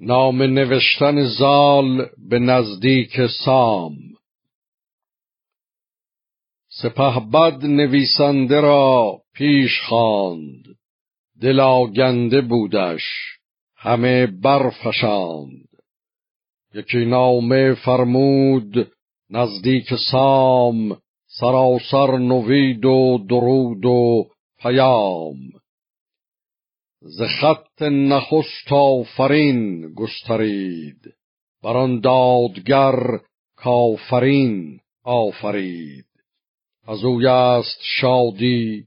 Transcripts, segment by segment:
نام نوشتن زال به نزدیک سام. سپه بد نویسنده را پیش خواند. دل آگنده بودش. همه برفشاند. یکی نامه فرمود نزدیک سام سراسر نوید و درود و پیام. ز خط نخست آفرین گسترید. بر آن دادگر کافرین آفرید. از اوی است شادی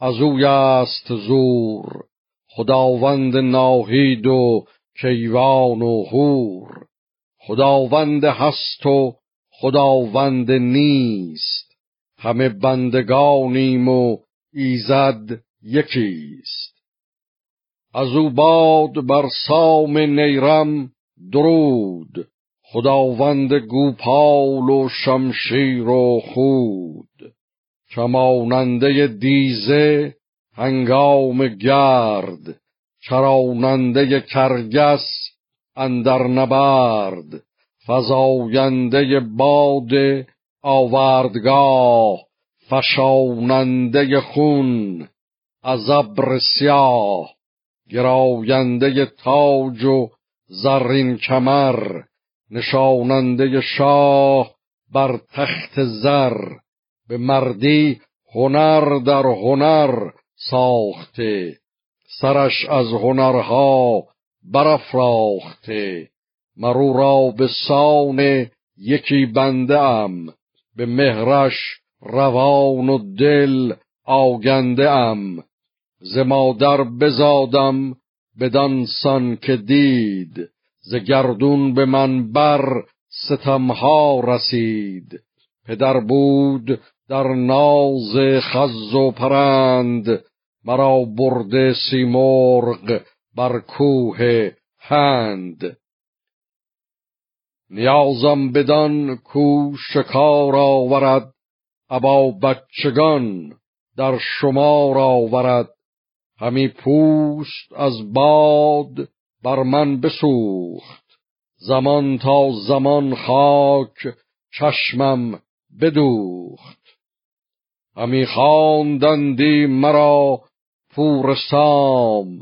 از اوی است زور. خداوند ناهید و کیوان و هور خداوند هست و خداوند نیست. همه بندگانیم و ایزد یکیست. از او باد بر سام نیرم درود. خداوند گوپال و شمشیر و خود. چماننده دیزه هنگام گرد. چراننده کرگس اندر نبرد. فزاینده باد آوردگاه. فشاننده خون از ابر سیاه. گراینده تاج و زرین کمر نشاننده شاه بر تخت زر به مردی هنر در هنر ساخته سرش از هنرها برافراخته. مرو را به سان یکی بنده ام به مهرش روان و دل آگنده ام. ز مادر بزادم بدان سان که دید ز گردون به من بر ستمها رسید. پدر بود در ناز خز و پرند مرا برده سیمرغ بر کوه هند. نیازم بدان کو شکار آورد ابا بچگان در شمار آورد. همی پوست از باد بر من بسوخت. زمان تا زمان خاک چشمم بدوخت. همی خواندندی مرا پور سام.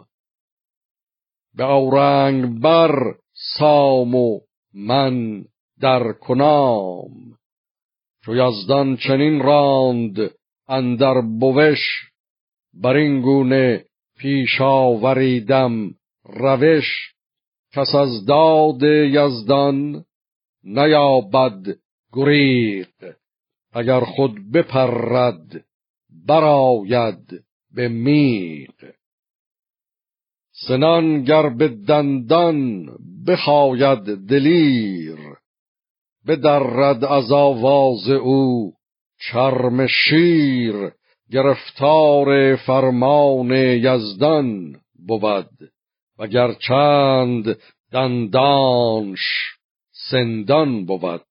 به اورنگ بر سام و من در کنام. چو یزدان چنین راند اندر بوش بر این گونه پیش آوریدم روش کس از داد یزدان نیابد گریق اگر خود بپرد براید به میغ سنان گر به دندان بخواید دلیر بدرد از آواز او چرم شیر. گرفتار فرمان یزدان بود وگر چند دندانش سندان بود.